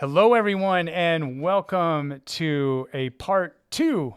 Hello, everyone, and welcome to a part two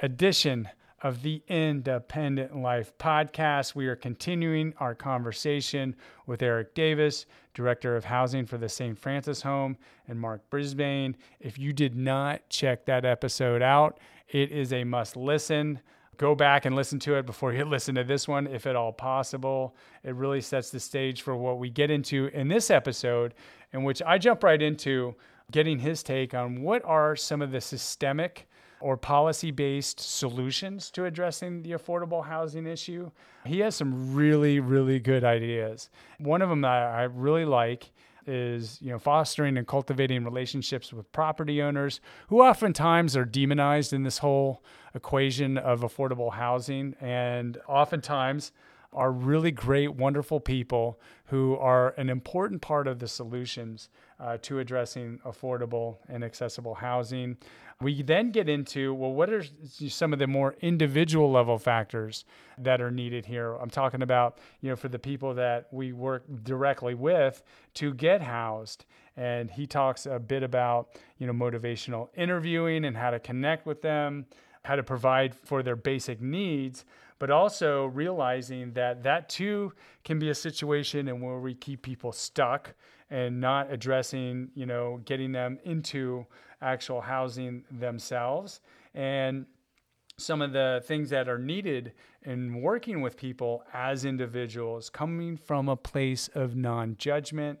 edition of the Independent Life podcast. We are continuing our conversation with Eric Davis, Director of Housing for the St. Francis Home, and Mark Brisbane. If you did not check that episode out, it is a must listen. Go back and listen to it before you listen to this one, if at all possible. It really sets the stage for what we get into in this episode, in which I jump right into getting his take on what are some of the systemic or policy based solutions to addressing the affordable housing issue. He has some really, really good ideas. One of them that I really like is you know fostering and cultivating relationships with property owners who oftentimes are demonized in this whole equation of affordable housing and oftentimes are really great wonderful people who are an important part of the solutions uh, to addressing affordable and accessible housing we then get into well, what are some of the more individual level factors that are needed here? I'm talking about, you know, for the people that we work directly with to get housed. And he talks a bit about, you know, motivational interviewing and how to connect with them, how to provide for their basic needs, but also realizing that that too can be a situation in where we keep people stuck and not addressing, you know, getting them into actual housing themselves. And some of the things that are needed in working with people as individuals, coming from a place of non judgment,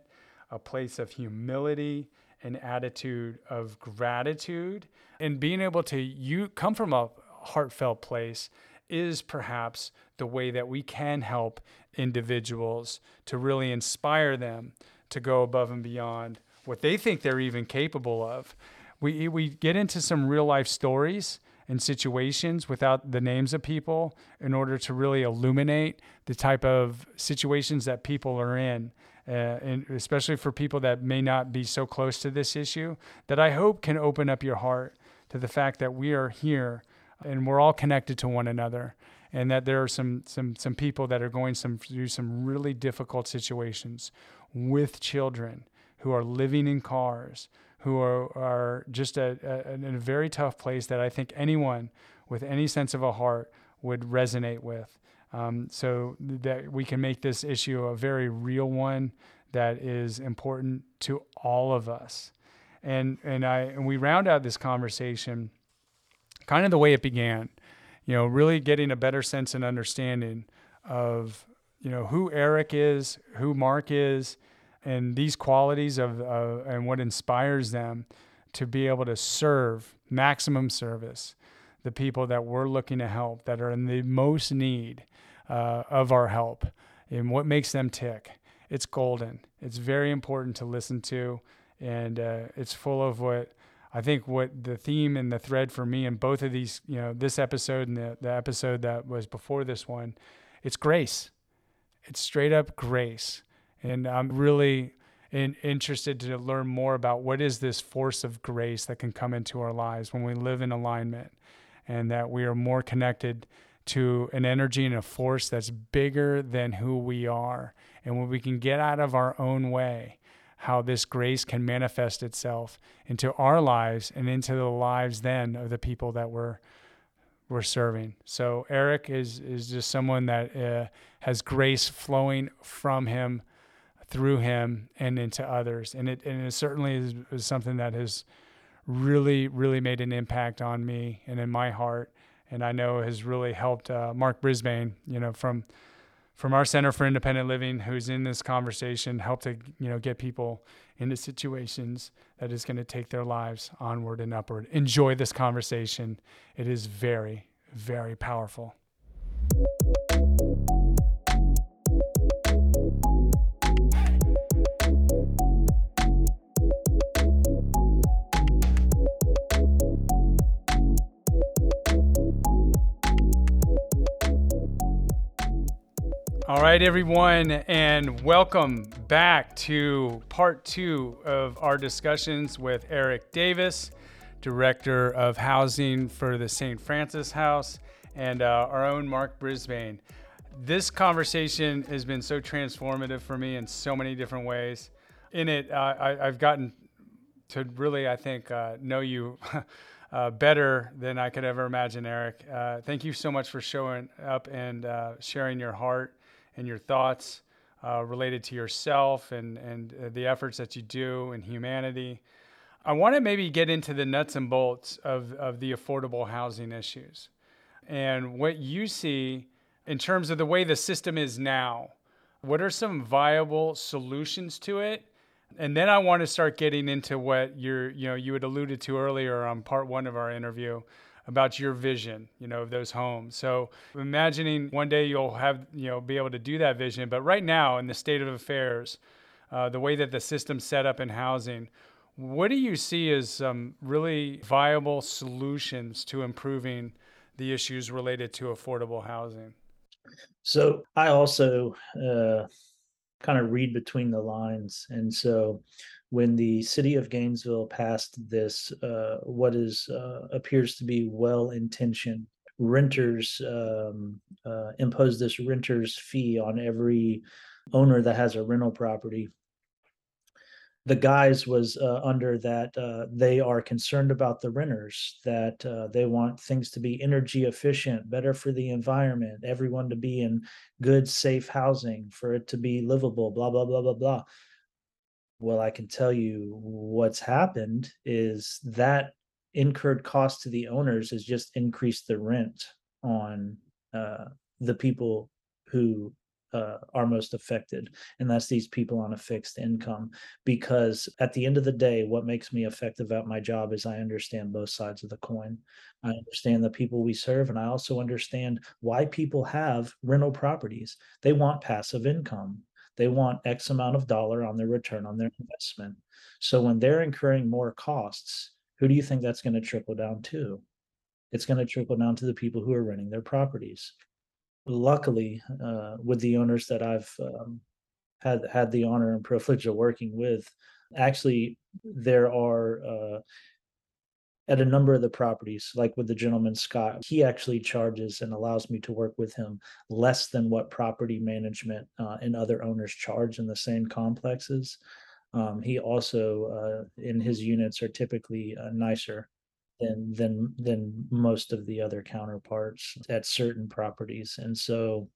a place of humility, an attitude of gratitude, and being able to you come from a heartfelt place is perhaps the way that we can help individuals to really inspire them to go above and beyond what they think they're even capable of. We, we get into some real life stories and situations without the names of people in order to really illuminate the type of situations that people are in. Uh, and especially for people that may not be so close to this issue, that I hope can open up your heart to the fact that we are here and we're all connected to one another and that there are some some some people that are going some through some really difficult situations with children who are living in cars, who are, are just a, a, in a very tough place that I think anyone with any sense of a heart would resonate with. Um, so that we can make this issue a very real one that is important to all of us. And, and, I, and we round out this conversation kind of the way it began, you know, really getting a better sense and understanding of, you know, who Eric is, who Mark is, and these qualities of uh, and what inspires them to be able to serve maximum service the people that we're looking to help that are in the most need uh, of our help and what makes them tick. It's golden. It's very important to listen to and uh, it's full of what i think what the theme and the thread for me in both of these you know this episode and the, the episode that was before this one it's grace it's straight up grace and I'm really in, interested to learn more about what is this force of grace that can come into our lives when we live in alignment and that we are more connected to an energy and a force that's bigger than who we are. And when we can get out of our own way, how this grace can manifest itself into our lives and into the lives then of the people that we're we're serving. So Eric is is just someone that uh, has grace flowing from him through him and into others. And it, and it certainly is, is something that has really, really made an impact on me and in my heart. And I know has really helped uh, Mark Brisbane, you know, from from our Center for Independent Living, who's in this conversation, help to you know get people into situations that is going to take their lives onward and upward. Enjoy this conversation; it is very, very powerful. All right, everyone, and welcome back to part two of our discussions with Eric Davis, Director of Housing for the St. Francis House, and uh, our own Mark Brisbane. This conversation has been so transformative for me in so many different ways. In it, uh, I, I've gotten to really, I think, uh, know you uh, better than I could ever imagine, Eric. Uh, thank you so much for showing up and uh, sharing your heart and your thoughts uh, related to yourself and, and uh, the efforts that you do in humanity. I want to maybe get into the nuts and bolts of, of the affordable housing issues and what you see in terms of the way the system is now. What are some viable solutions to it? And then I want to start getting into what you're, you know, you had alluded to earlier on part one of our interview about your vision, you know, of those homes. So imagining one day you'll have, you know, be able to do that vision. But right now, in the state of affairs, uh, the way that the system's set up in housing, what do you see as some really viable solutions to improving the issues related to affordable housing? So I also uh, kind of read between the lines. And so when the city of Gainesville passed this, uh, what is uh, appears to be well intentioned, renters um, uh, impose this renter's fee on every owner that has a rental property the guise was uh, under that uh, they are concerned about the renters, that uh, they want things to be energy efficient, better for the environment, everyone to be in good, safe housing, for it to be livable, blah, blah, blah, blah, blah. Well, I can tell you what's happened is that incurred cost to the owners has just increased the rent on uh, the people who uh, are most affected and that's these people on a fixed income because at the end of the day what makes me effective at my job is i understand both sides of the coin. I understand the people we serve and i also understand why people have rental properties. They want passive income they want x amount of dollar on their return on their investment. So when they're incurring more costs who do you think that's going to trickle down to? It's going to trickle down to the people who are renting their properties. Luckily, uh, with the owners that I've um, had had the honor and privilege of working with, actually there are uh, at a number of the properties, like with the gentleman Scott, he actually charges and allows me to work with him less than what property management uh, and other owners charge in the same complexes. Um, he also, uh, in his units, are typically uh, nicer than than than most of the other counterparts at certain properties and so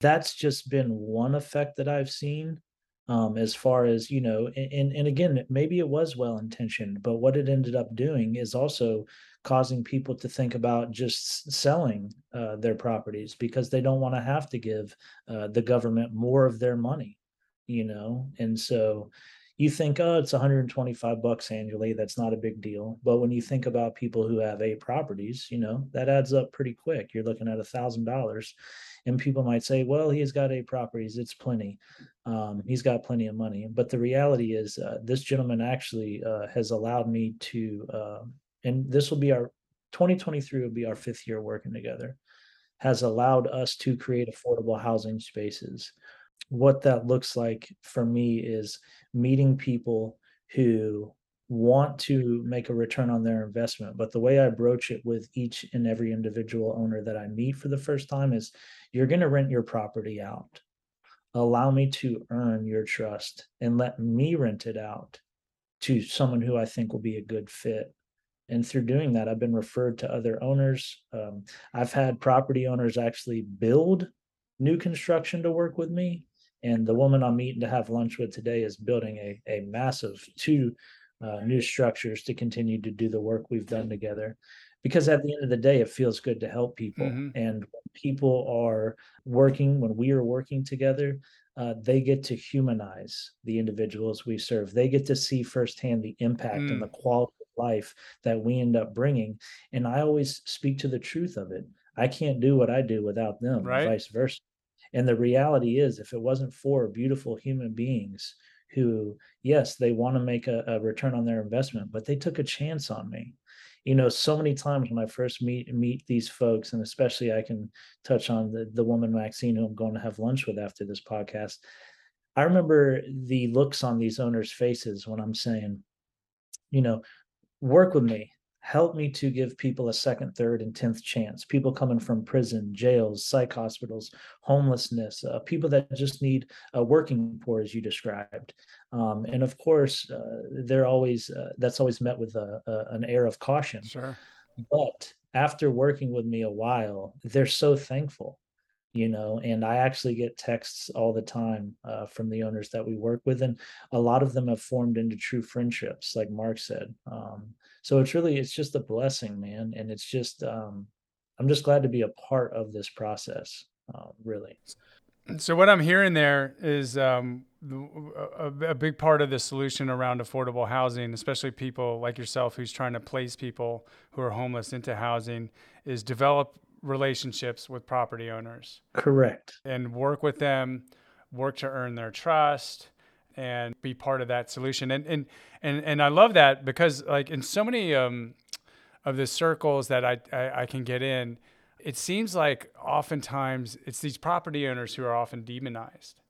that's just been one effect that i've seen um, as far as you know and and again maybe it was well intentioned but what it ended up doing is also causing people to think about just selling uh, their properties because they don't want to have to give uh, the government more of their money you know and so you think, oh, it's 125 bucks annually. That's not a big deal. But when you think about people who have eight properties, you know, that adds up pretty quick. You're looking at a thousand dollars. And people might say, well, he's got eight properties. It's plenty. Um, he's got plenty of money. But the reality is, uh, this gentleman actually uh, has allowed me to, uh, and this will be our 2023 will be our fifth year working together, has allowed us to create affordable housing spaces what that looks like for me is meeting people who want to make a return on their investment. But the way I broach it with each and every individual owner that I meet for the first time is you're going to rent your property out. Allow me to earn your trust and let me rent it out to someone who I think will be a good fit. And through doing that, I've been referred to other owners. Um, I've had property owners actually build new construction to work with me and the woman I'm meeting to have lunch with today is building a, a massive two uh, new structures to continue to do the work we've done together. Because at the end of the day, it feels good to help people. Mm-hmm. And when people are working, when we are working together, uh, they get to humanize the individuals we serve. They get to see firsthand the impact mm. and the quality of life that we end up bringing. And I always speak to the truth of it. I can't do what I do without them, right. vice versa. And the reality is, if it wasn't for beautiful human beings who, yes, they want to make a, a return on their investment, but they took a chance on me. You know, so many times when I first meet meet these folks, and especially I can touch on the, the woman Maxine who I'm going to have lunch with after this podcast. I remember the looks on these owners' faces when I'm saying, you know, work with me, help me to give people a second, third, and tenth chance. People coming from prison, jails, psych hospitals, homelessness, uh, people that just need a working poor, as you described. Um, and of course, uh, they're always uh, that's always met with a, a, an air of caution. Sure. But after working with me a while, they're so thankful you know and i actually get texts all the time uh, from the owners that we work with and a lot of them have formed into true friendships like mark said um, so it's really it's just a blessing man and it's just um, i'm just glad to be a part of this process uh, really so what i'm hearing there is um, a, a, big part of the solution around affordable housing especially people like yourself who's trying to place people who are homeless into housing is develop relationships with property owners. Correct. And work with them, work to earn their trust and be part of that solution. And and and and I love that because like in so many um, of the circles that I, I, I can get in, it seems like oftentimes it's these property owners who are often demonized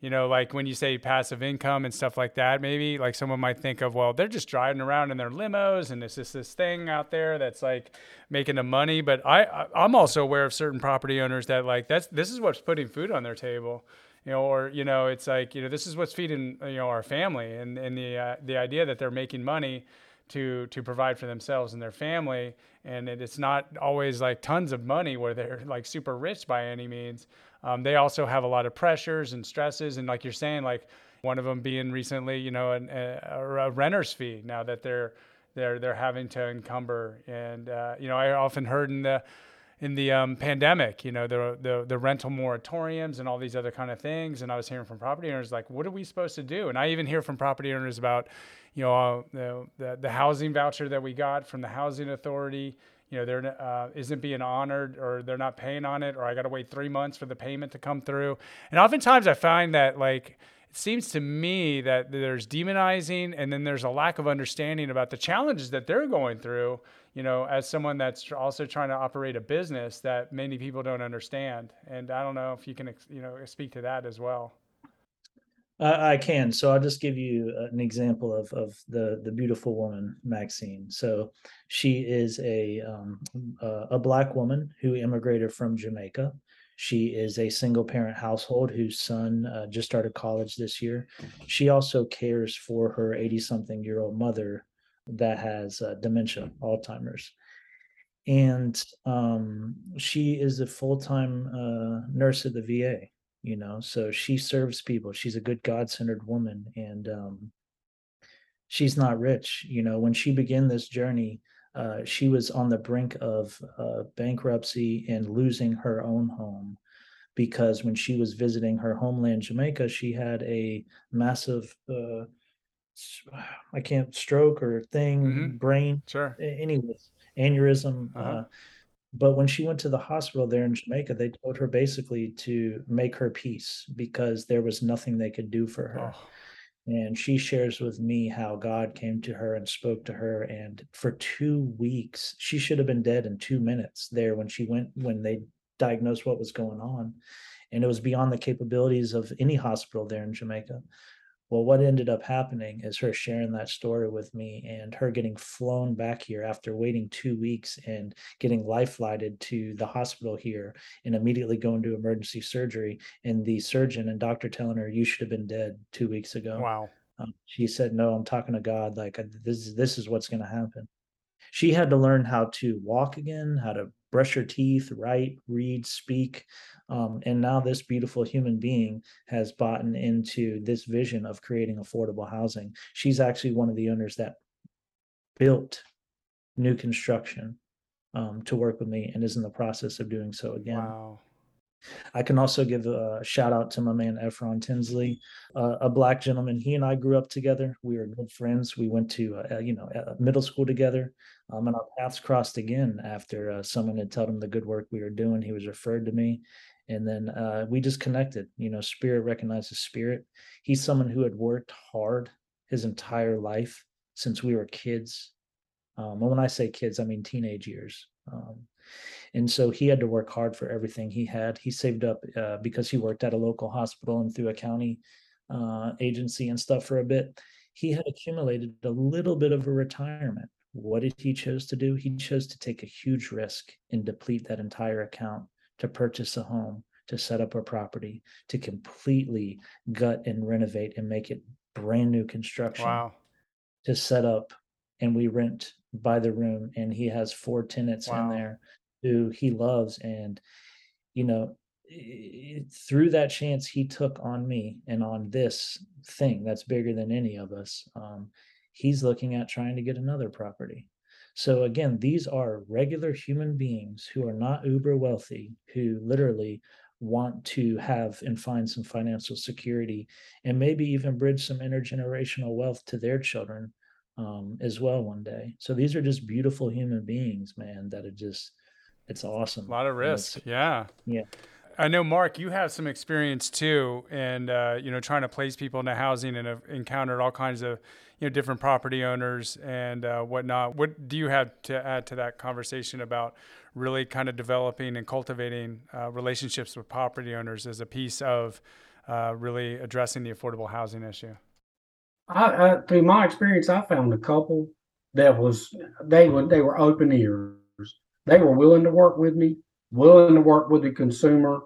you know, like when you say passive income and stuff like that, maybe like someone might think of, well, they're just driving around in their limos and it's just this thing out there that's like making them money. But I, I'm also aware of certain property owners that like that's this is what's putting food on their table, you know, or you know, it's like you know this is what's feeding you know our family and and the uh, the idea that they're making money to to provide for themselves and their family. And it, it's not always like tons of money where they're like super rich by any means. Um, they also have a lot of pressures and stresses, and like you're saying, like one of them being recently, you know, an, a, a renter's fee now that they're they're they're having to encumber. And uh, you know, I often heard in the in the um, pandemic, you know, the, the the rental moratoriums and all these other kind of things. And I was hearing from property owners like, what are we supposed to do? And I even hear from property owners about, you know, uh, the, the the housing voucher that we got from the housing authority you know, there uh, isn't being honored or they're not paying on it, or I got to wait three months for the payment to come through. And oftentimes I find that like, it seems to me that there's demonizing and then there's a lack of understanding about the challenges that they're going through, you know, as someone that's also trying to operate a business that many people don't understand. And I don't know if you can, you know, speak to that as well. I, can. So I'll just give you an example of of the the beautiful woman Maxine. So she is a um, a black woman who immigrated from Jamaica. She is a single parent household whose son uh, just started college this year. She also cares for her 80 something year old mother that has uh, dementia, Alzheimer's. And um, she is a full time uh, nurse at the VA you know so she serves people she's a good god-centered woman and um, she's not rich you know when she began this journey uh, she was on the brink of uh, bankruptcy and losing her own home because when she was visiting her homeland jamaica she had a massive uh, i can't stroke or thing mm-hmm. brain sure anyways aneurysm uh-huh. Uh, but when she went to the hospital there in Jamaica, they told her basically to make her peace because there was nothing they could do for her. Oh. And she shares with me how God came to her and spoke to her. And for two weeks, she should have been dead in two minutes there when she went, when they diagnosed what was going on. And it was beyond the capabilities of any hospital there in Jamaica. Well, what ended up happening is her sharing that story with me and her getting flown back here after waiting two weeks and getting life flighted to the hospital here and immediately going to emergency surgery. And the surgeon and doctor telling her, You should have been dead two weeks ago. Wow. Um, she said, No, I'm talking to God. Like, this, this is what's going to happen. She had to learn how to walk again, how to brush your teeth, write, read, speak. Um, and now this beautiful human being has bought into this vision of creating affordable housing. She's actually one of the owners that built new construction um, to work with me and is in the process of doing so again. Wow. I can also give a shout out to my man Efron Tinsley, uh, a black gentleman. He and I grew up together. We were good friends. We went to uh, you know middle school together, um, and our paths crossed again after uh, someone had told him the good work we were doing. He was referred to me, and then uh, we just connected. You know, spirit recognizes spirit. He's someone who had worked hard his entire life since we were kids. Um, and when I say kids, I mean teenage years. Um, and so he had to work hard for everything he had. He saved up uh, because he worked at a local hospital and through a county uh, agency and stuff for a bit. He had accumulated a little bit of a retirement what did he chose to do? He chose to take a huge risk and deplete that entire account to purchase a home, to set up a property, to completely gut and renovate and make it brand new construction. Wow. To set up and we rent by the room and he has four tenants Wow. in there who he loves and you know through that chance he took on me and on this thing that's bigger than any of us um, he's looking at trying to get another property so again these are regular human beings who are not uber wealthy who literally want to have and find some financial security and maybe even bridge some intergenerational wealth to their children um, as well one day. So these are just beautiful human beings, man. That are just, it's awesome. A lot of risk. Yeah. Yeah. I know, Mark, you have some experience too, and uh, you know, trying to place people into housing, and have encountered all kinds of, you know, different property owners and uh, whatnot. What do you have to add to that conversation about really kind of developing and cultivating uh, relationships with property owners as a piece of uh, really addressing the affordable housing issue? I, I through my experience, I found a couple that was they were they were open ears. They were willing to work with me, willing to work with the consumer,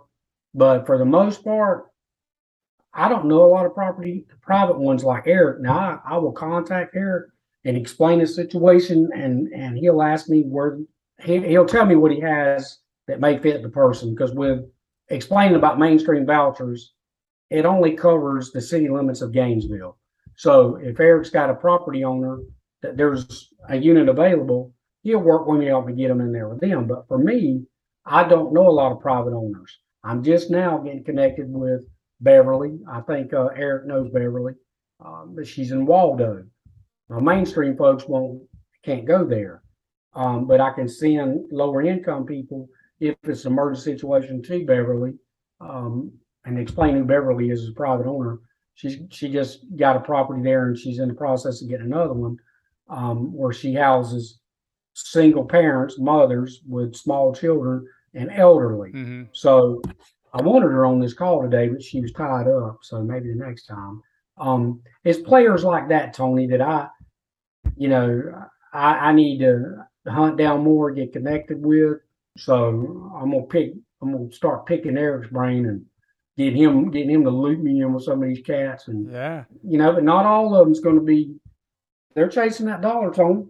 but for the most part, I don't know a lot of property private ones like Eric. Now I, I will contact Eric and explain the situation, and and he'll ask me where he, he'll tell me what he has that may fit the person. Because with explaining about mainstream vouchers, it only covers the city limits of Gainesville. So if Eric's got a property owner that there's a unit available, he'll work with me to help me get them in there with them. But for me, I don't know a lot of private owners. I'm just now getting connected with Beverly. I think uh, Eric knows Beverly, um, but she's in Waldo. Now, mainstream folks won't can't go there, um, but I can send lower income people if it's an emergency situation to Beverly, um, and explain who Beverly is as a private owner she's she just got a property there and she's in the process of getting another one um, where she houses single parents mothers with small children and elderly. Mm-hmm. so i wanted her on this call today but she was tied up so maybe the next time. Um, it's players like that tony that i you know i, I need to hunt down more get connected with. So i'm gonna pick i'm gonna start picking eric's brain and get him getting him to loop me in with some of these cats and Yeah. you know, but not all of them's going to be. They're chasing that dollar, Tony,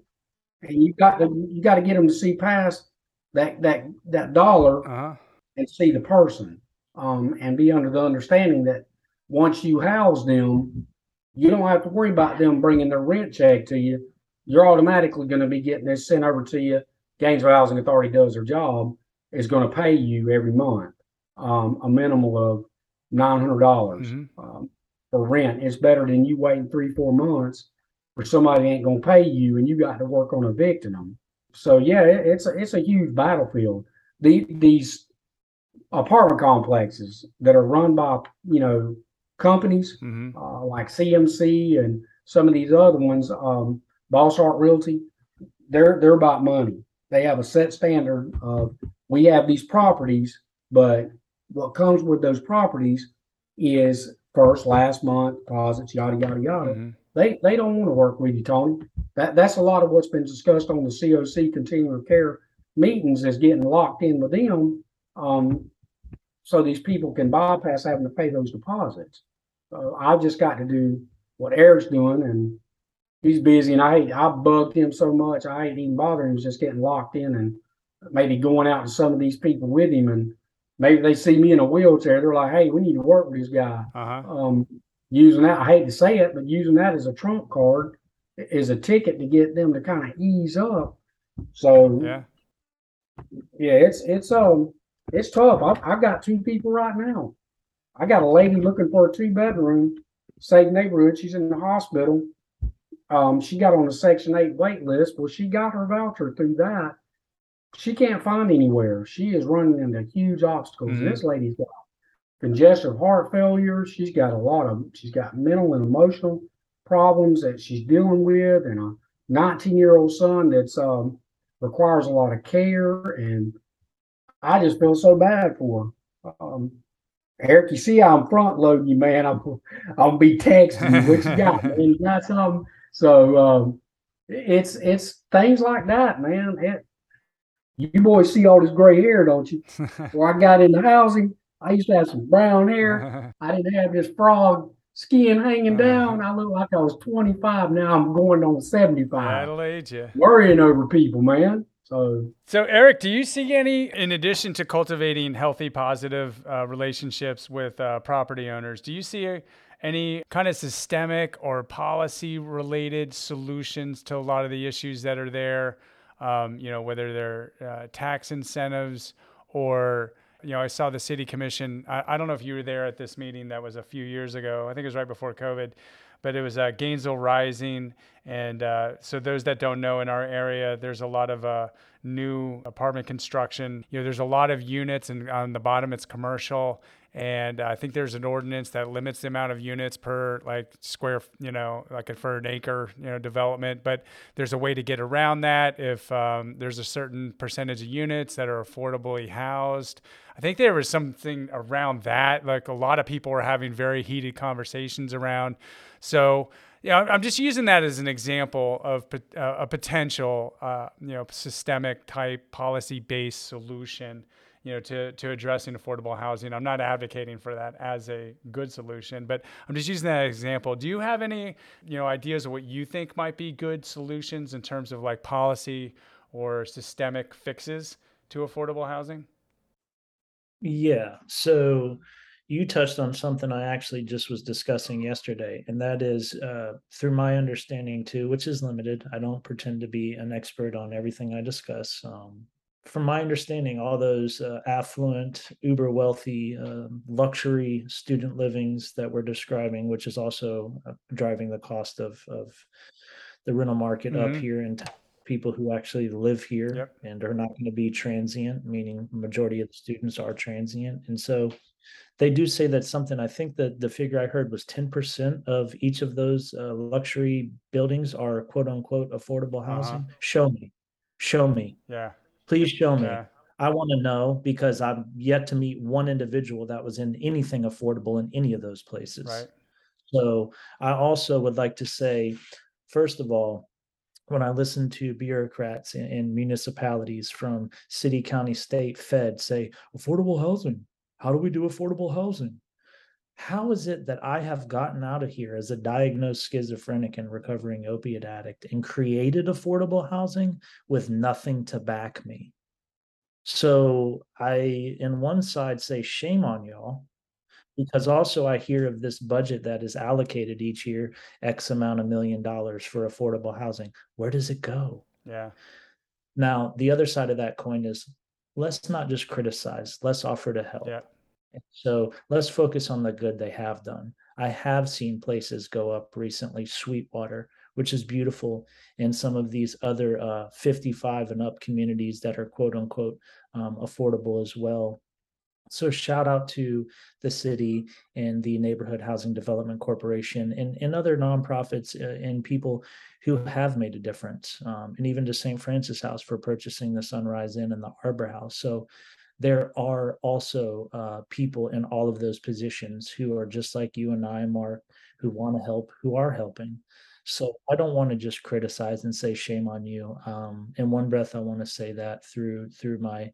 and you got to you got to get them to see past that that that dollar Uh huh. and see the person, um, and be under the understanding that once you house them, you don't have to worry about them bringing their rent check to you. You're automatically going to be getting this sent over to you. Gainesville Housing Authority does their job is going to pay you every month um, a minimal of nine hundred dollars Mhm. um, for rent. It's better than you waiting three, four months for somebody ain't gonna pay you and you got to work on evicting them. So yeah, it, it's a, it's a huge battlefield. The, these apartment complexes that are run by you know companies Mm-hmm. uh, like CMC and some of these other ones, um, Bosshardt Realty, they're they're about money. They have a set standard of we have these properties, but what comes with those properties is first, last month deposits, yada yada yada. hmm They they don't want to work with you, Tony. That that's a lot of what's been discussed on the COC continuum of care meetings is getting locked in with them. Um, so these people can bypass having to pay those deposits. So I've just got to do what Eric's doing and he's busy and I hate, I bugged him so much. I ain't even bothering him, He's just getting locked in and maybe going out to some of these people with him and maybe they see me in a wheelchair. They're like, Hey, we need to work with this guy Uh huh. um, using that. I hate to say it, but using that as a trump card is a ticket to get them to kind of ease up. So Yeah. yeah, it's it's um it's tough. I've, I've got two people right now. I got a lady looking for a two bedroom, safe neighborhood. She's in the hospital. Um, she got on the Section Eight wait list. Well, she got her voucher through that. She can't find anywhere. She is running into huge obstacles. Mhm. This lady's got congestive heart failure. She's got a lot of. She's got mental and emotional problems that she's dealing with, and a 19 year old son that's um requires a lot of care and I just feel so bad for her. Um, Eric, you see how I'm front loading you, man. I'm I'll be texting you what you got, man. You got something. So um, it's it's things like that, man. It, you boys see all this gray hair, don't you? Where I got into housing, I used to have some brown hair. I didn't have this frog skin hanging down. I look like I was 25. Now I'm going on 75. That'll age you. Worrying over people, man. So, so Eric, do you see any, in addition to cultivating healthy, positive uh, relationships with uh, property owners, do you see any kind of systemic or policy related solutions to a lot of the issues that are there? Um, you know, whether they're uh, tax incentives or you know, I saw the city commission. I, I, don't know if you were there at this meeting that was a few years ago. I think it was right before COVID, but it was uh, Gainesville Rising. And uh, so, those that don't know, in our area, there's a lot of uh, new apartment construction. You know, there's a lot of units, and on the bottom, it's commercial and I think there's an ordinance that limits the amount of units per like square, you know, like for an acre, you know, development. But there's a way to get around that if um, there's a certain percentage of units that are affordably housed. I think there was something around that. Like a lot of people were having very heated conversations around. So yeah, I'm just using that as an example of uh, a potential, uh, you know, systemic type policy based solution you know, to, to addressing affordable housing. I'm not advocating for that as a good solution, but I'm just using that example. Do you have any, you know, ideas of what you think might be good solutions in terms of like policy or systemic fixes to affordable housing? Yeah. So you touched on something I actually just was discussing yesterday, and that is uh, through my understanding too, which is limited. I don't pretend to be an expert on everything I discuss. Um, from my understanding, all those uh, affluent, uber wealthy, uh, luxury student livings that we're describing, which is also uh, driving the cost of of the rental market mm-hmm. up here, and people who actually live here yep. and are not going to be transient, meaning majority of the students are transient, and so they do say that something. I think that the figure I heard was ten percent of each of those uh, luxury buildings are quote unquote affordable uh-huh. housing. Uh-huh. Show me, show me. Yeah Please show me. Yeah. I want to know because I've yet to meet one individual that was in anything affordable in any of those places. Right. So I also would like to say, first of all, when I listen to bureaucrats in, in municipalities from city, county, state, Fed say, affordable housing. How do we do affordable housing? How is it that I have gotten out of here as a diagnosed schizophrenic and recovering opiate addict and created affordable housing with nothing to back me? So I, in one side, say shame on y'all, because also I hear of this budget that is allocated each year, X amount of million dollars for affordable housing. Where does it go? Yeah. Now, the other side of that coin is let's not just criticize, let's offer to help. Yeah. So let's focus on the good they have done. I have seen places go up recently, Sweetwater, which is beautiful, and some of these other uh, 55 and up communities that are quote unquote um, affordable as well. So shout out to the city and the Neighborhood Housing Development Corporation and, and other nonprofits uh, and people who have made a difference, um, and even to St. Francis House for purchasing the Sunrise Inn and the Arbor House. So there are also uh, people in all of those positions who are just like you and I, Mark, who want to help, who are helping. So I don't want to just criticize and say shame on you. Um, in one breath, I want to say that through through my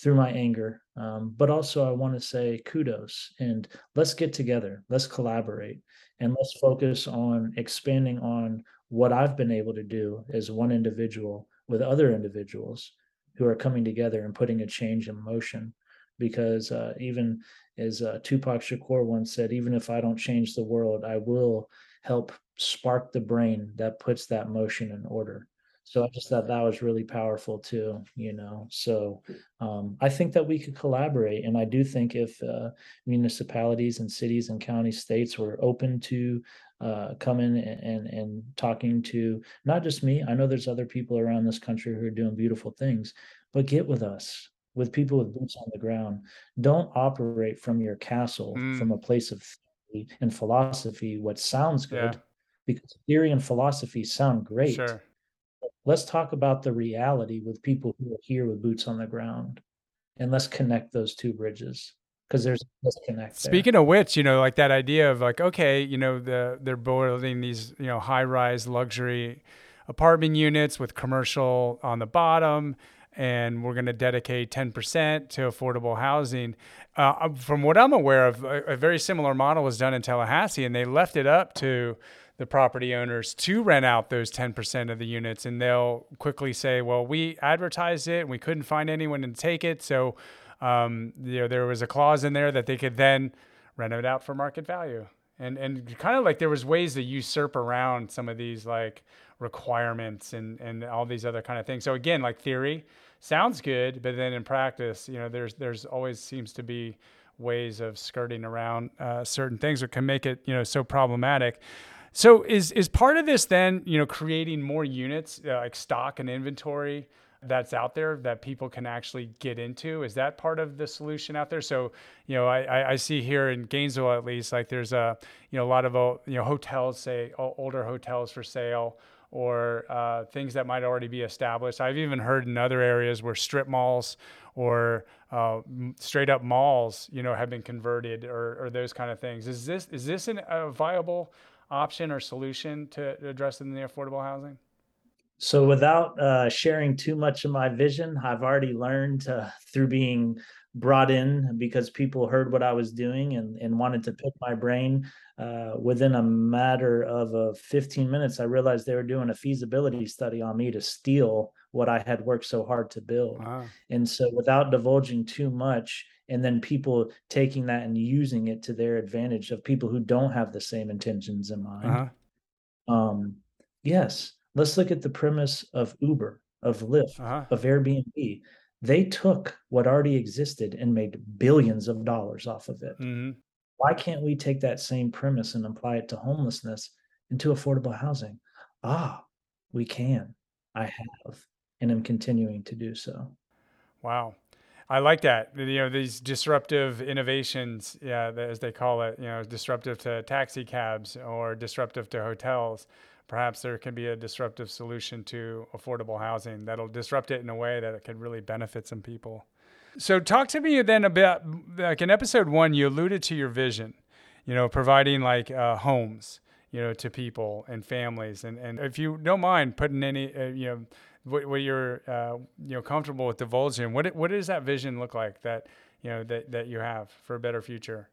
through my anger, um, but also I want to say kudos and let's get together, let's collaborate, and let's focus on expanding on what I've been able to do as one individual with other individuals who are coming together and putting a change in motion. Because uh, even as uh, Tupac Shakur once said, even if I don't change the world, I will help spark the brain that puts that motion in order. So I just thought that was really powerful too, you know. So um, I think that we could collaborate, and I do think if uh, municipalities and cities and county states were open to uh, coming and, and and talking to not just me. I know there's other people around this country who are doing beautiful things, but get with us with people with boots on the ground. Don't operate from your castle, mm. from a place of theory and philosophy. What sounds good, yeah. because theory and philosophy sound great. Sure. Let's talk about the reality with people who are here with boots on the ground, and let's connect those two bridges because there's a disconnect. Speaking of which, you know, like that idea of like, okay, you know, the they're building these, you know, high rise luxury apartment units with commercial on the bottom and we're going to dedicate 10% to affordable housing. Uh, from what I'm aware of, a, a, very similar model was done in Tallahassee, and they left it up to the property owners to rent out those 10% of the units. And they'll quickly say, well, we advertised it and we couldn't find anyone to take it. So, um, you know, there was a clause in there that they could then rent it out for market value. And, and kind of like there was ways to usurp around some of these like requirements and, and all these other kind of things. So again, like theory sounds good, but then in practice, you know, there's, there's always seems to be ways of skirting around uh, certain things that can make it, you know, so problematic. So is, is part of this then, you know, creating more units uh, like stock and inventory that's out there that people can actually get into? Is that part of the solution out there? So, you know, I, I see here in Gainesville at least, like there's a, you know, a lot of, uh, you know, hotels, say older hotels for sale or uh, things that might already be established. I've even heard in other areas where strip malls or uh, straight up malls, you know, have been converted or, or those kind of things. Is this is this an, a viable option or solution to address in the affordable housing? So, without uh, sharing too much of my vision, I've already learned uh, through being brought in because people heard what I was doing and, and wanted to pick my brain. Uh, within a matter of uh, 15 minutes, I realized they were doing a feasibility study on me to steal what I had worked so hard to build. Wow. And so, without divulging too much, and then people taking that and using it to their advantage of people who don't have the same intentions in mind. Uh-huh. Um, yes, let's look at the premise of Uber, of Lyft, uh-huh. of Airbnb they took what already existed and made billions of dollars off of it. Mm-hmm. Why can't we take that same premise and apply it to homelessness and to affordable housing? Ah, we can. I have and am continuing to do so. Wow. I like that. You know, these disruptive innovations, yeah, as they call it, you know, disruptive to taxi cabs or disruptive to hotels perhaps there can be a disruptive solution to affordable housing that'll disrupt it in a way that it could really benefit some people. So, talk to me then about like in episode one, you alluded to your vision, you know, providing like uh, homes, you know, to people and families. And, and if you don't mind putting any, uh, you know, what, what you're, uh, you know, comfortable with divulging, what, what does that vision look like that, you know, that, that you have for a better future?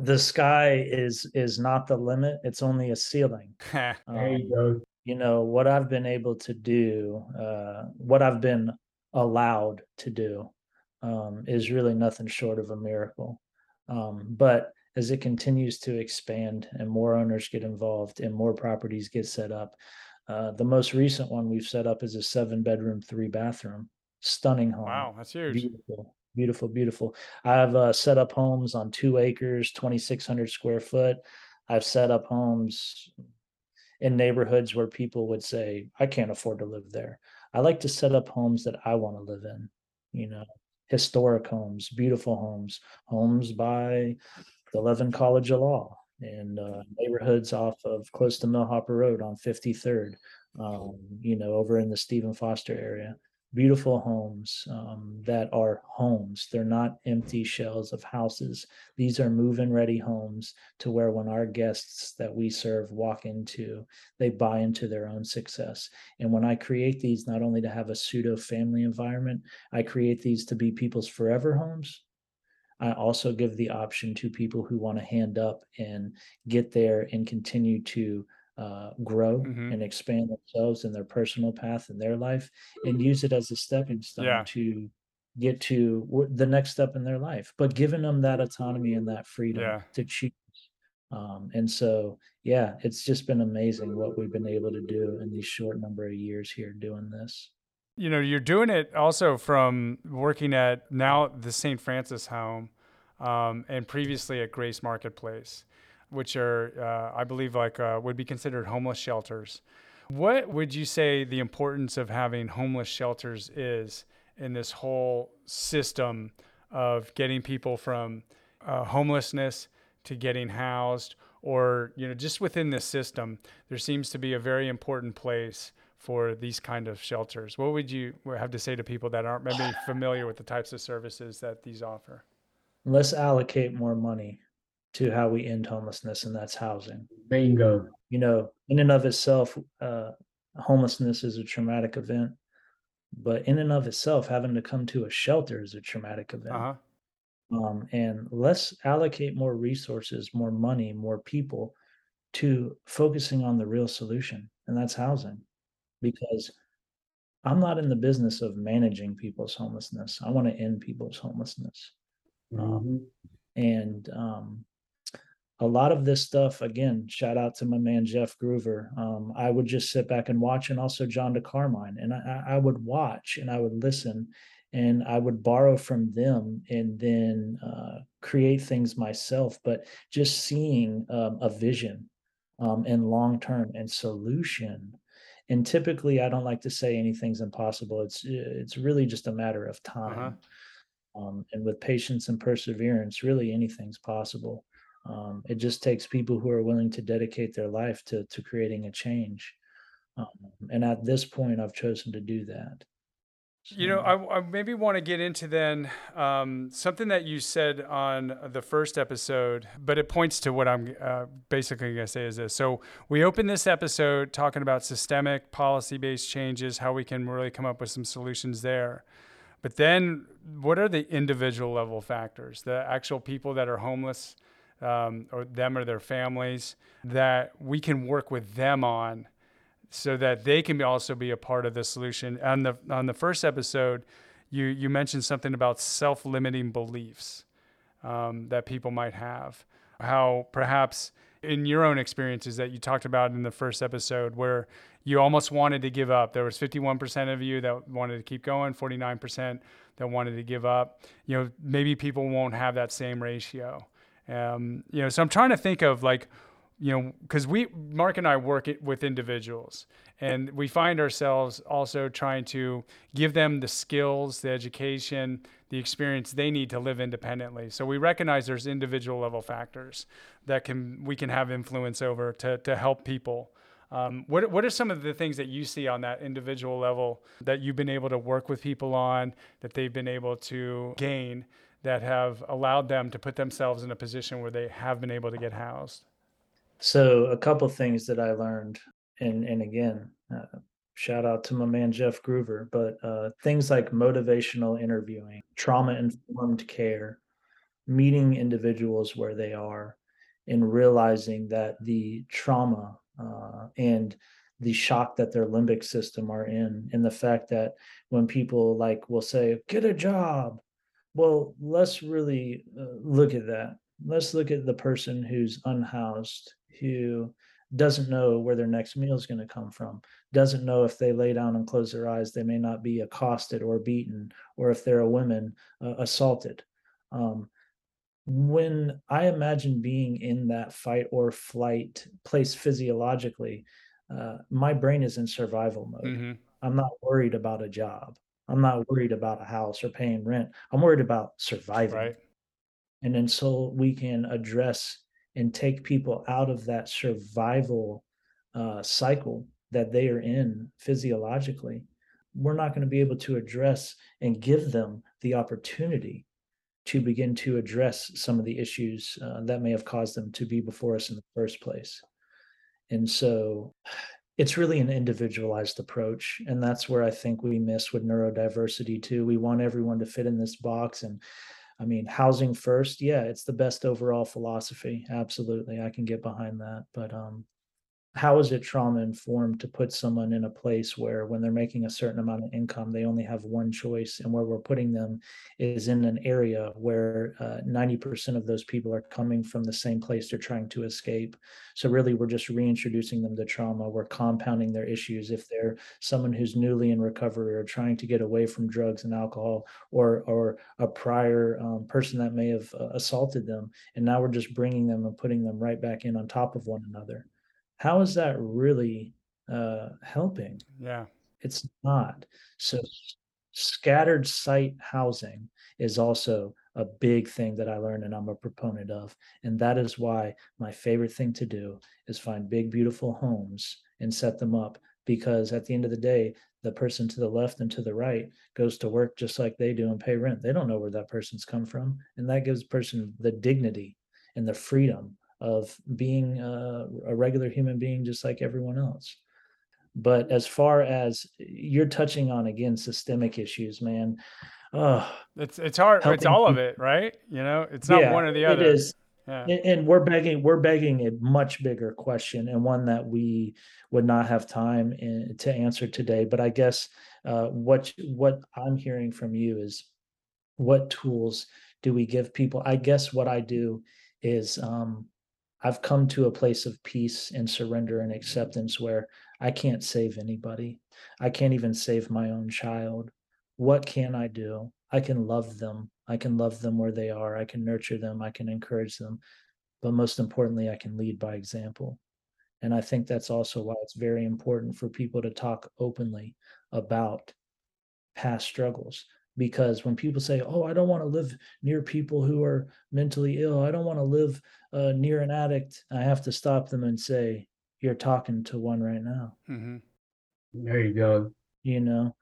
the sky is is not the limit it's only a ceiling. There um, you go. You know what i've been able to do uh, what i've been allowed to do um, is really nothing short of a miracle. Um, but as it continues to expand and more owners get involved and more properties get set up uh, the most recent one we've set up is a seven bedroom three bathroom stunning home wow that's huge beautiful beautiful, beautiful. I've uh, set up homes on two acres, 2,600 square foot. I've set up homes in neighborhoods where people would say, I can't afford to live there. I like to set up homes that I want to live in, you know, historic homes, beautiful homes, homes by the Levin College of Law and uh, neighborhoods off of close to Millhopper Road on 53rd, um, you know, over in the Stephen Foster area beautiful homes um, that are homes. They're not empty shells of houses. These are move in ready homes to where when our guests that we serve walk into, they buy into their own success. And when I create these, not only to have a pseudo family environment, I create these to be people's forever homes. I also give the option to people who want to hand up and get there and continue to uh, grow mm-hmm. and expand themselves in their personal path in their life and use it as a stepping stone yeah. to get to the next step in their life but giving them that autonomy and that freedom yeah. to choose um, and so yeah it's just been amazing what we've been able to do in these short number of years here doing this you know you're doing it also from working at now the st francis home um, and previously at grace marketplace which are, uh, I believe, like uh, would be considered homeless shelters. What would you say the importance of having homeless shelters is in this whole system of getting people from uh, homelessness to getting housed, or you know, just within this system, there seems to be a very important place for these kind of shelters. What would you have to say to people that aren't maybe familiar with the types of services that these offer? Let's allocate more money to how we end homelessness, and that's housing. Bingo. You know, in and of itself, uh, homelessness is a traumatic event, but in and of itself, having to come to a shelter is a traumatic event. Uh-huh. Um, and let's allocate more resources, more money, more people to focusing on the real solution, and that's housing. Because I'm not in the business of managing people's homelessness. I want to end people's homelessness. Mhm. And um, a lot of this stuff, again, shout out to my man Jeff Groover. Um, I would just sit back and watch, and also John DeCarmine, and I, I I would watch and I would listen, and I would borrow from them, and then uh, create things myself. But just seeing um, a vision um, and long term and solution. And typically, I don't like to say anything's impossible. It's it's really just a matter of Uh-huh. time. Um, and with patience and perseverance, really anything's possible. Um, it just takes people who are willing to dedicate their life to to creating a change. Um, and at this point, I've chosen to do that. You know, I, I maybe want to get into then um, something that you said on the first episode, but it points to what I'm uh, basically going to say is this. So, we opened this episode talking about systemic policy based changes, how we can really come up with some solutions there. But then, what are the individual level factors, the actual people that are homeless, um, or them or their families, that we can work with them on so that they can also be a part of the solution. On the on the first episode, you you mentioned something about self-limiting beliefs um, that people might have. How perhaps in your own experiences that you talked about in the first episode, where you almost wanted to give up. There was 51% of you that wanted to keep going, 49% that wanted to give up. You know, maybe people won't have that same ratio. Um, you know, so I'm trying to think of like you know, because we, Mark and I work it with individuals, and we find ourselves also trying to give them the skills, the education, the experience they need to live independently. So we recognize there's individual level factors that can we can have influence over to to help people. Um, what what are some of the things that you see on that individual level that you've been able to work with people on that they've been able to gain that have allowed them to put themselves in a position where they have been able to get housed? So a couple things that I learned, and and again, uh, shout out to my man Jeff Groover, but uh, things like motivational interviewing, trauma informed care, meeting individuals where they are, and realizing that the trauma uh, and the shock that their limbic system are in, and the fact that when people like will say, "Get a job," well, let's really uh, look at that. Let's look at the person who's unhoused, who doesn't know where their next meal is going to come from, doesn't know if they lay down and close their eyes, they may not be accosted or beaten, or if they're a woman, uh, assaulted. Um, when I imagine being in that fight or flight place physiologically, uh, my brain is in survival mode. Mm-hmm. I'm not worried about a job. I'm not worried about a house or paying rent. I'm worried about surviving. Right. And until we can address and take people out of that survival uh, cycle that they are in physiologically, we're not going to be able to address and give them the opportunity to begin to address some of the issues uh, that may have caused them to be before us in the first place. And so it's really an individualized approach. And that's where I think we miss with neurodiversity too. We want everyone to fit in this box. And I mean, housing first, yeah, it's the best overall philosophy. Absolutely. I can get behind that. But um, how is it trauma informed to put someone in a place where when they're making a certain amount of income they only have one choice and where we're putting them is in an area where uh, 90% of those people are coming from the same place they're trying to escape? So really we're just reintroducing them to trauma. We're compounding their issues. If they're someone who's newly in recovery or trying to get away from drugs and alcohol or or a prior um, person that may have uh, assaulted them and now we're just bringing them and putting them right back in on top of one another how is that really uh, helping? Yeah. It's not. So scattered site housing is also a big thing that I learned and I'm a proponent of. And that is why my favorite thing to do is find big, beautiful homes and set them up. Because at the end of the day, the person to the left and to the right goes to work just like they do and pay rent. They don't know where that person's come from. And that gives a person the dignity and the freedom of being uh, a regular human being just like everyone else. but as far as you're touching on again systemic issues man. Oh it's it's hard it's all of it right? You know it's not yeah one or the other. is. Yeah. And, and we're begging we're begging a much bigger question and one that we would not have time in, to answer today. But i guess uh, what what i'm hearing from you is what tools do we give people? I guess what i do is um, i've come to a place of peace and surrender and acceptance where i can't save anybody. I can't even save my own child. What can i do? I can love them. I can love them where they are. I can nurture them. I can encourage them. But most importantly i can lead by example. And i think that's also why it's very important for people to talk openly about past struggles because when people say oh i don't want to live near people who are mentally ill. I don't want to live uh, near an addict i have to stop them and say you're talking to one right now. Hmm There you go. you know?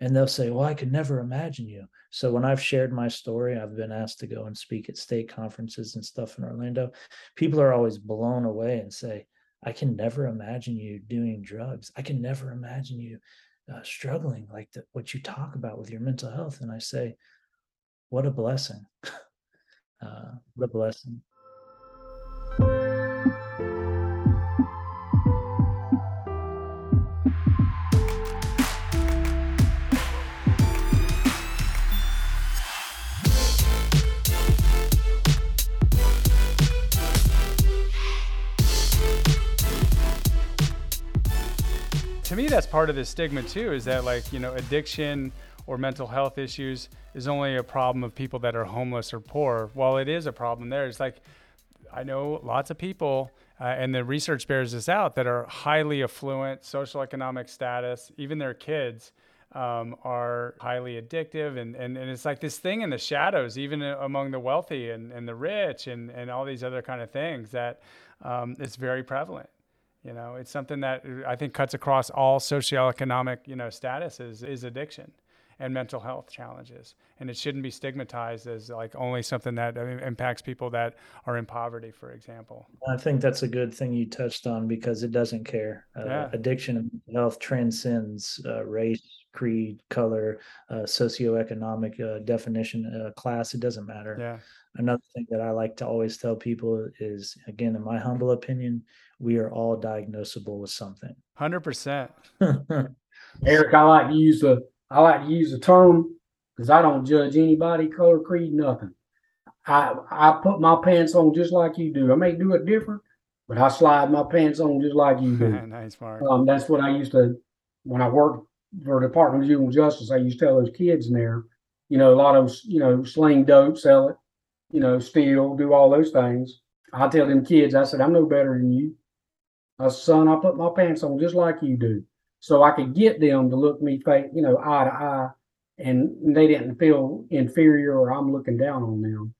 And they'll say well i could never imagine you. So when i've shared my story i've been asked to go and speak at state conferences and stuff in orlando people are always blown away and say i can never imagine you doing drugs. I can never imagine you uh, struggling like the, what you talk about with your mental health and i say what a blessing. Uh, what a blessing me that's part of the stigma too is that like you know addiction or mental health issues is only a problem of people that are homeless or poor. While it is a problem there it's like i know lots of people uh, and the research bears this out that are highly affluent social economic status even their kids um, are highly addictive and, and, and it's like this thing in the shadows even among the wealthy and, and the rich and, and all these other kind of things that um, it's very prevalent you know, it's something that uh, I think cuts across all socioeconomic, you know, statuses is addiction and mental health challenges. And it shouldn't be stigmatized as like only something that impacts people that are in poverty, for example. I think that's a good thing you touched on because it doesn't care. Uh, Yeah. Addiction and mental health transcends uh, race, creed, color, uh, socioeconomic uh, definition, uh, class. It doesn't matter. Yeah. Another thing that I like to always tell people is, again, in my humble opinion, we are all diagnosable with something. 100%. Eric, I like to use the I like to use the term because I don't judge anybody, color, creed, nothing. I I put my pants on just like you do. I may do it different, but I slide my pants on just like you do. nice, Mark. Um, that's what I used to when I worked for the Department of Juvenile Justice. I used to tell those kids in there, you know, a lot of them, you know, sling dope, sell it, you know, steal, do all those things. I tell them kids, I said, I'm no better than you. I said, son, I put my pants on just like you do, so I could get them to look me face, you know, eye to eye, and they didn't feel inferior or I'm looking down on them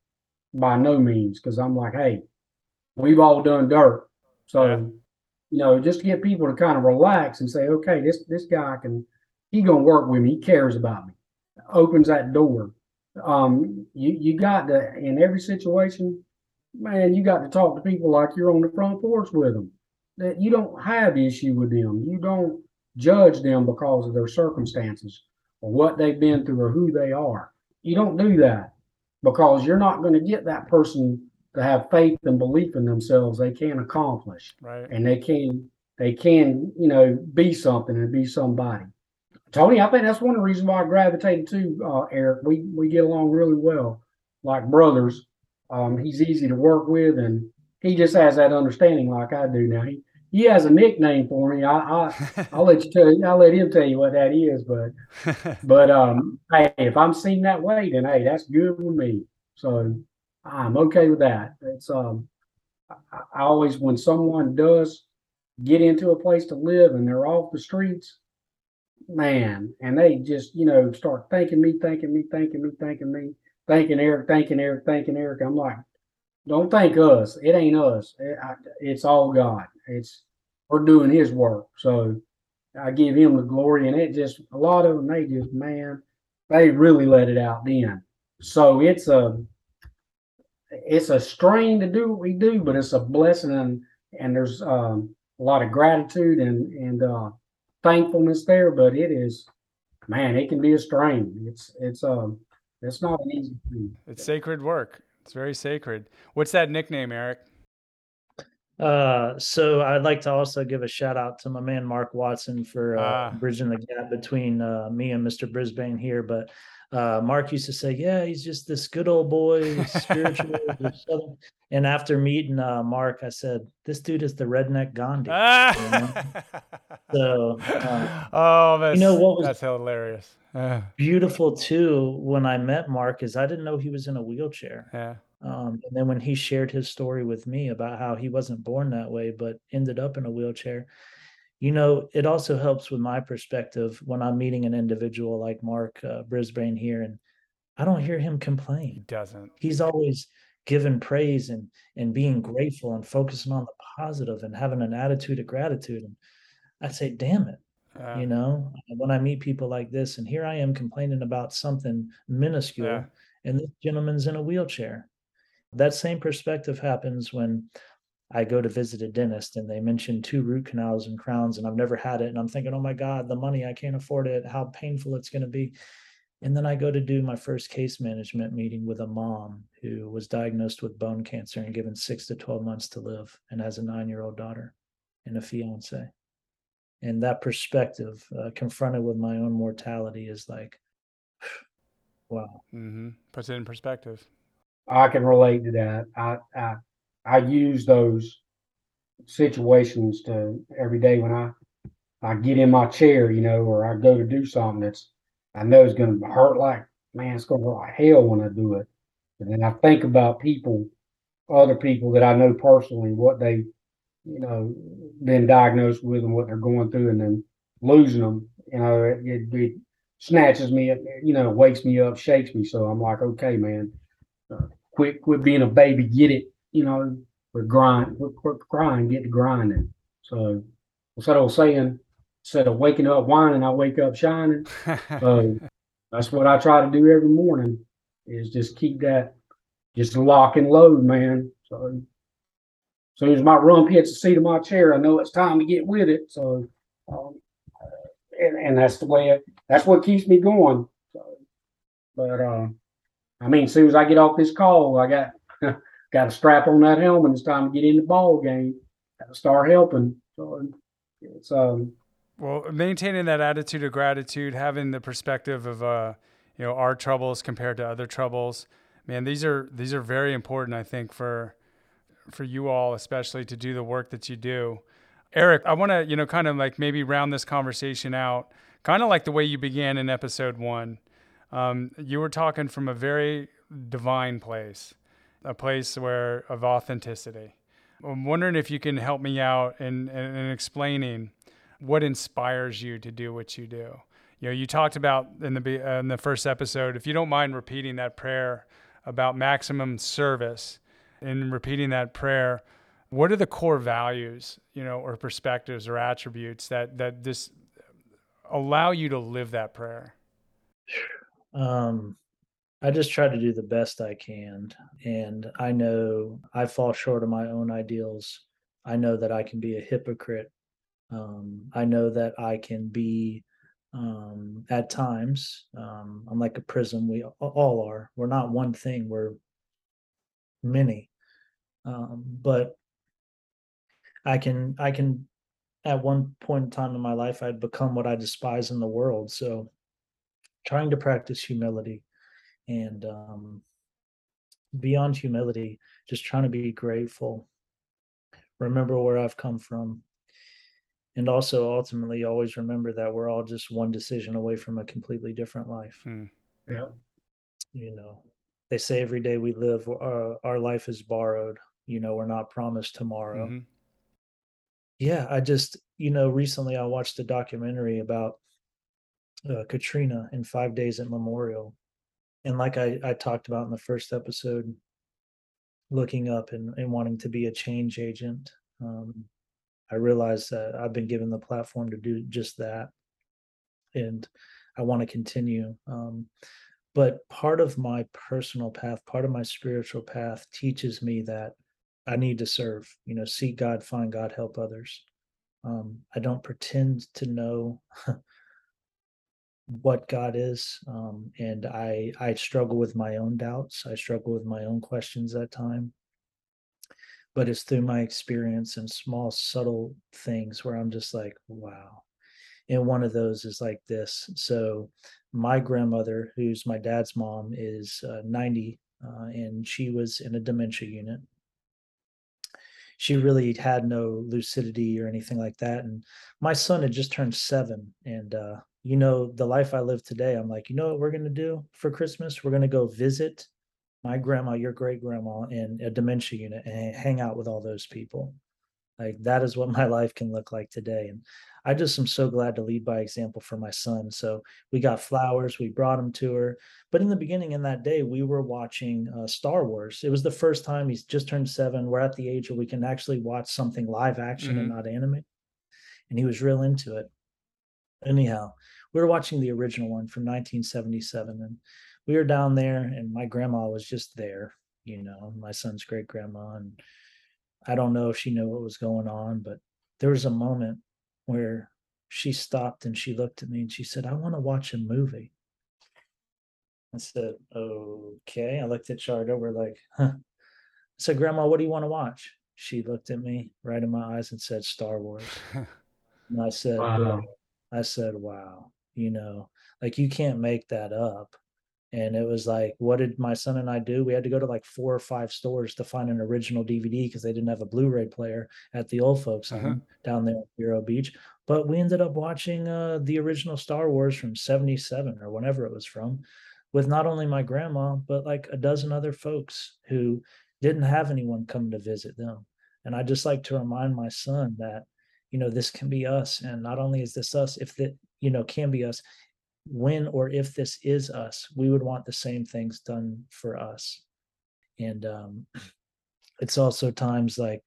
by no means, because I'm like, hey, we've all done dirt, so Yeah. you know, just to get people to kind of relax and say, okay, this this guy can, he gonna work with me. He cares about me. Opens that door. Um, you you got to in every situation, man. You got to talk to people like you're on the front porch with them. That you don't have issue with them. You don't judge them because of their circumstances or what they've been through or who they are. You don't do that because you're not going to get that person to have faith and belief in themselves. They can accomplish Right. and they can they can you know be something and be somebody. Tony, I think that's one of the reasons why I gravitated to uh, Eric. We we get along really well, like brothers. Um, he's easy to work with, and he just has that understanding like I do. Now he he has a nickname for me. I, I I'll let you tell I'll let him tell you what that is, but but um, hey, if I'm seen that way, then hey, that's good with me. So I'm okay with that. It's um, I, I always when someone does get into a place to live and they're off the streets, man, and they just you know start thanking me, thanking me, thanking me, thanking me, thanking Eric, thanking Eric, thanking Eric. I'm like, don't thank us. It ain't us. It- I- it's all God. It's we're doing His work. So I give Him the glory, and it just a lot of them they just man, they really let it out then. So it's a it's a strain to do what we do, but it's a blessing and and there's um, a lot of gratitude and and uh, thankfulness there, but it is, man, it can be a strain. It's it's um it's not an easy thing. It's sacred work. It's very sacred. What's that nickname, Eric? Uh, so I'd like to also give a shout out to my man Mark Watson for uh, Ah. bridging the gap between uh, me and Mr. Brisbane here. But uh, Mark used to say, "Yeah, he's just this good old boy, spiritual." and after meeting uh, Mark, I said, "This dude is the redneck Gandhi." Ah! So, uh, oh, that's, know what was- that's hilarious. Uh, Beautiful too. When I met Mark, is I didn't know he was in a wheelchair. yeah. Um, and then when he shared his story with me about how he wasn't born that way, but ended up in a wheelchair, you know, it also helps with my perspective when I'm meeting an individual like Mark uh, Brisbane here, and I don't hear him complain. He doesn't. He's always giving praise and and being grateful and focusing on the positive and having an attitude of gratitude. And I say, damn it, Uh, you know, when I meet people like this, and here I am complaining about something minuscule, Yeah. and this gentleman's in a wheelchair. That same perspective happens when I go to visit a dentist and they mention two root canals and crowns, and I've never had it. And I'm thinking, oh my God, the money, I can't afford it, how painful it's going to be. And then I go to do my first case management meeting with a mom who was diagnosed with bone cancer and given six to 12 months to live and has a nine year old daughter and a fiance. And that perspective, uh, confronted with my own mortality, is like, wow. hmm Puts it in perspective. I can relate to that. I I I use those situations to every day when I I get in my chair, you know, or I go to do something that's I know is going to hurt like man, it's going to hurt like hell when I do it. And then I think about people, other people that I know personally, what they, you know, been diagnosed with and what they're going through, and then losing them. You know, it, it, it snatches me, up, you know, wakes me up, shakes me. So I'm like, okay, man, uh, quit, quit being a baby, get it, you know, we're grind, we're crying, get to grinding. So what's that old saying? Instead of waking up whining, I wake up shining. So that's what I try to do every morning is just keep that just lock and load, man. So as soon as my rump hits the seat of my chair, I know it's time to get with it. So um, and, and that's the way it, that's what keeps me going. So, but uh, I mean, as soon as I get off this call, I got got to strap on that helmet. It's time to get in the ball game. Got to start helping. So it's um Well, maintaining that attitude of gratitude, having the perspective of uh, you know, our troubles compared to other troubles, man, these are these are very important, I think, for for you all, especially to do the work that you do. Eric, I want to, you know, kind of like maybe round this conversation out, kind of like the way you began in episode one. Um, you were talking from a very divine place, a place where of authenticity. I'm wondering if you can help me out in, in, in explaining what inspires you to do what you do. You know, you talked about in the in the first episode. If you don't mind repeating that prayer about maximum service, and repeating that prayer, what are the core values, you know, or perspectives or attributes that that this allow you to live that prayer? Um, I just try to do the best I can. And I know I fall short of my own ideals. I know that I can be a hypocrite. Um, I know that I can be, um, at times, um, I'm like a prism. We all are. We're not one thing, we're many. Um, but I can, I can, at one point in time in my life, I'd become what I despise in the world. So, trying to practice humility and um, beyond humility, just trying to be grateful. Remember where I've come from. And also, ultimately, always remember that we're all just one decision away from a completely different life. Hmm. yeah. You know, they say every day we live, our, our life is borrowed. You know, we're not promised tomorrow. Mhm. Yeah, I just, you know, recently I watched a documentary about uh, Katrina in Five Days at Memorial. And like I, I talked about in the first episode, looking up and, and wanting to be a change agent, um, I realized that I've been given the platform to do just that. And I want to continue. Um, but part of my personal path, part of my spiritual path teaches me that I need to serve, you know, seek God, find God, help others. Um, I don't pretend to know what God is, um, and I I struggle with my own doubts. I struggle with my own questions at time. But it's through my experience and small subtle things where I'm just like, wow. And one of those is like this. So my grandmother, who's my dad's mom, is uh, 90, uh, and she was in a dementia unit she really had no lucidity or anything like that. And my son had just turned seven. And, uh, you know, the life I live today, I'm like, you know what we're going to do for Christmas? We're going to go visit my grandma, your great grandma, in a dementia unit and hang out with all those people. Like that is what my life can look like today. And I just am so glad to lead by example for my son. So we got flowers, we brought him to her. But in the beginning, in that day, we were watching uh, Star Wars. It was the first time he's just turned seven. We're at the age where we can actually watch something live action mm-hmm. and not anime. And he was real into it. Anyhow, we were watching the original one from 1977. And we were down there, and my grandma was just there, you know, my son's great grandma. And I don't know if she knew what was going on, but there was a moment where she stopped and she looked at me and she said, I want to watch a movie. I said, okay. I looked at Charda. We're like, huh. I said, Grandma, what do you want to watch? She looked at me right in my eyes and said, Star Wars. and I said, wow. I said, wow, you know, like you can't make that up. And it was like, what did my son and I do? We had to go to like four or five stores to find an original DVD because they didn't have a Blu-ray player at the old folks uh-huh. down there at Vero Beach. But we ended up watching uh, the original Star Wars from 77 or whenever it was from with not only my grandma, but like a dozen other folks who didn't have anyone come to visit them. And I just like to remind my son that, you know, this can be us. And not only is this us, if that, you know, can be us, when or if this is us, we would want the same things done for us. And um, it's also times like,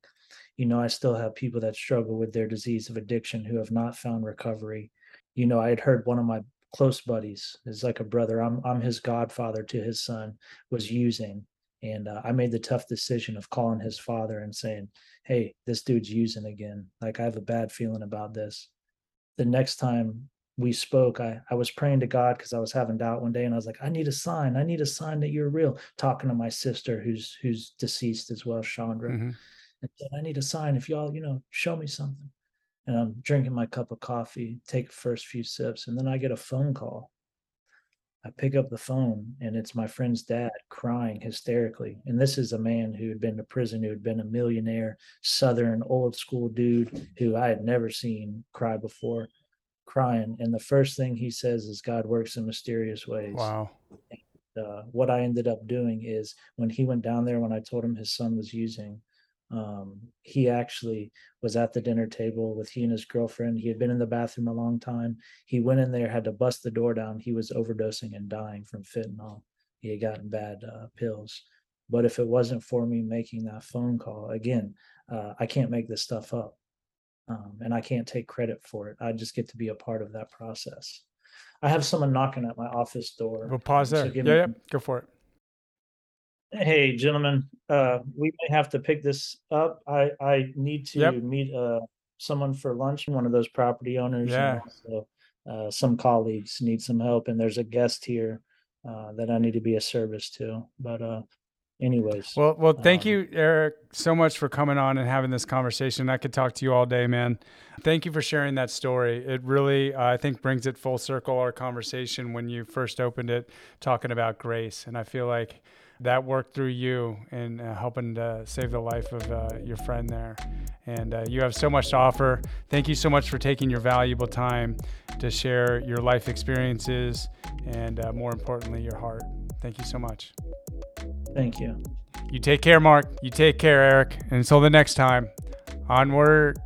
you know, I still have people that struggle with their disease of addiction who have not found recovery. You know, I had heard one of my close buddies is like a brother. I'm I'm his godfather to his son was using, and uh, I made the tough decision of calling his father and saying, "Hey, this dude's using again. Like I have a bad feeling about this." The next time we spoke, I, I was praying to God because I was having doubt one day and I was like, I need a sign. I need a sign that you're real. Talking to my sister who's who's deceased as well, Chandra. Mm-hmm. And said, I need a sign. If y'all, you know, show me something. And I'm drinking my cup of coffee, take the first few sips, and then I get a phone call. I pick up the phone and it's my friend's dad crying hysterically. And this is a man who had been to prison, who had been a millionaire, southern, old school dude who I had never seen cry before crying. And the first thing he says is, God works in mysterious ways. Wow. And, uh, what I ended up doing is when he went down there, when I told him his son was using, um, he actually was at the dinner table with he and his girlfriend. He had been in the bathroom a long time. He went in there, had to bust the door down. He was overdosing and dying from fentanyl. He had gotten bad uh, pills. But if it wasn't for me making that phone call, again, uh, I can't make this stuff up um, and I can't take credit for it. I just get to be a part of that process. I have someone knocking at my office door. We'll pause there. So yeah, me, yeah, go for it. Hey, gentlemen, uh, we may have to pick this up. I I need to yep. meet uh, someone for lunch. One of those property owners. Yeah. Also, uh, some colleagues need some help, and there's a guest here uh, that I need to be a service to. But uh, anyways. Well, well, thank um, you, Eric, so much for coming on and having this conversation. I could talk to you all day, man. Thank you for sharing that story. It really, uh, I think, brings it full circle our conversation when you first opened it, talking about grace, and I feel like that worked through you in uh, helping to save the life of uh, your friend there. And uh, you have so much to offer. Thank you so much for taking your valuable time to share your life experiences and, uh, more importantly, your heart. Thank you so much. Thank you. You take care, Mark. You take care, Eric. And until the next time, onward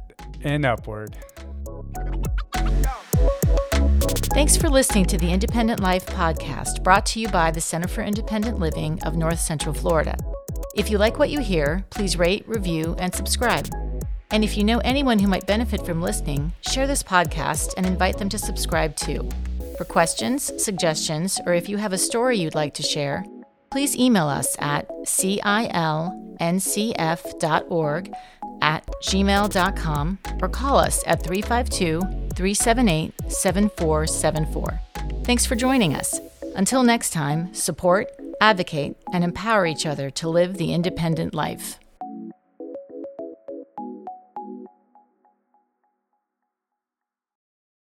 and upward. Thanks for listening to the Independent Life podcast brought to you by the Center for Independent Living of North Central Florida. If you like what you hear, please rate, review, and subscribe. And if you know anyone who might benefit from listening, share this podcast and invite them to subscribe too. For questions, suggestions, or if you have a story you'd like to share, please email us at cilncf.org at gmail.com or call us at 352 378 7474. Thanks for joining us. Until next time, support, advocate, and empower each other to live the independent life.